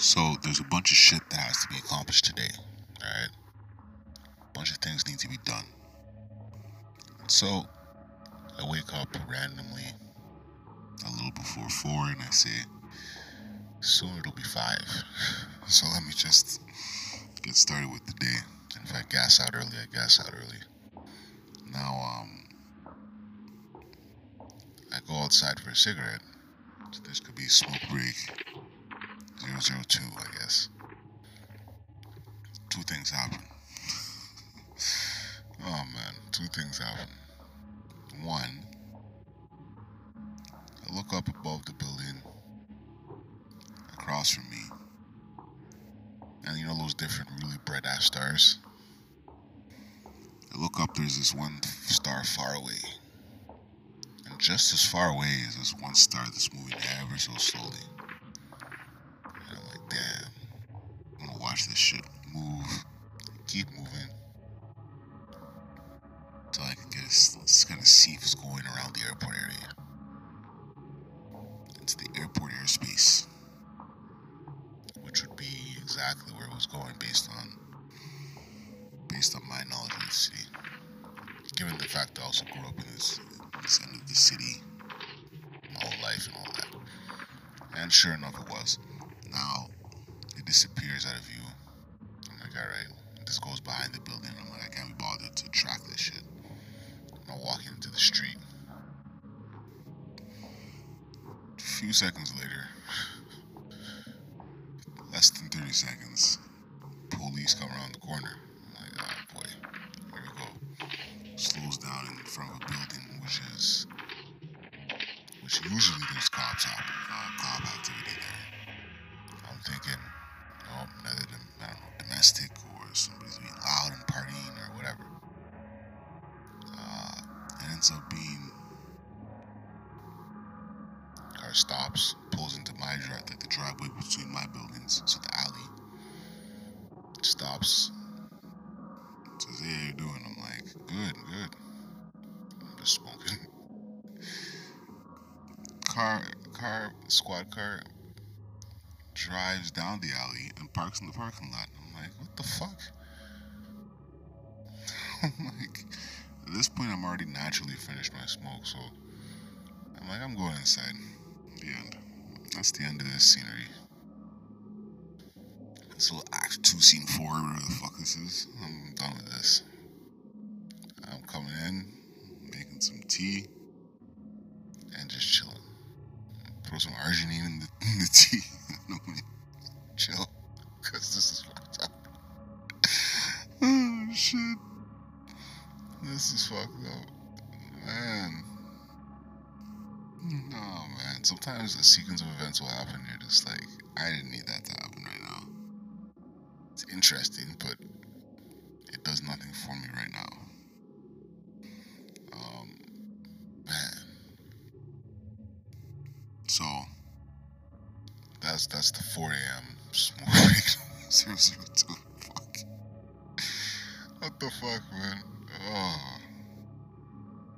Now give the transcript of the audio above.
So there's a bunch of shit that has to be accomplished today. Alright? A bunch of things need to be done. So I wake up randomly a little before four and I say, soon it'll be five. So let me just get started with the day. And if I gas out early, I gas out early. Now, um, I go outside for a cigarette. So this could be smoke break 002, I guess. Two things happen. oh man, two things happen. One, I look up above the building across from me. And you know those different really bright ass stars? I look up, there's this one star far away. And just as far away is this one star that's moving ever so slowly. And I'm like, damn, I'm gonna watch this shit move, keep moving. Until I can get just kind of see if it's going around the airport area. Into the airport airspace. Which would be exactly where it was going based on based on my knowledge of the city. Given the fact that I also grew up in this, this end of the city my whole life and all that. And sure enough it was. Now it disappears out of view. I'm like, alright, this goes behind the building. I'm like, I can't be bothered to track this shit. I'm walking into the street. A few seconds later, less than 30 seconds, police come around the corner. I'm like, oh boy, here we go. Slows down in front of a building, which is, which usually there's cops happen, uh, cop activity there. I'm thinking, oh, another, I don't know, domestic ends up being car stops, pulls into my drive, like the driveway between my buildings, so the alley stops. Says, "Hey, how you doing?" I'm like, "Good, good." I'm just smoking. car, car, squad car drives down the alley and parks in the parking lot. I'm like, what the fuck? I'm like, at this point, I'm already naturally finished my smoke, so I'm like, I'm going inside. The end. That's the end of this scenery. So, Act 2, Scene 4, whatever the fuck this is, I'm done with this. I'm coming in, making some tea, and just chilling. Throw some arginine in the, in the tea. Chill. Because this is fucked up. oh, shit. This is fucked up. Man. No, man. Sometimes a sequence of events will happen. You're just like, I didn't need that to happen right now. It's interesting, but it does nothing for me right now. Um, man. So that's that's the 4 a.m. smoke break. 002. Fuck. What the fuck, man? Oh.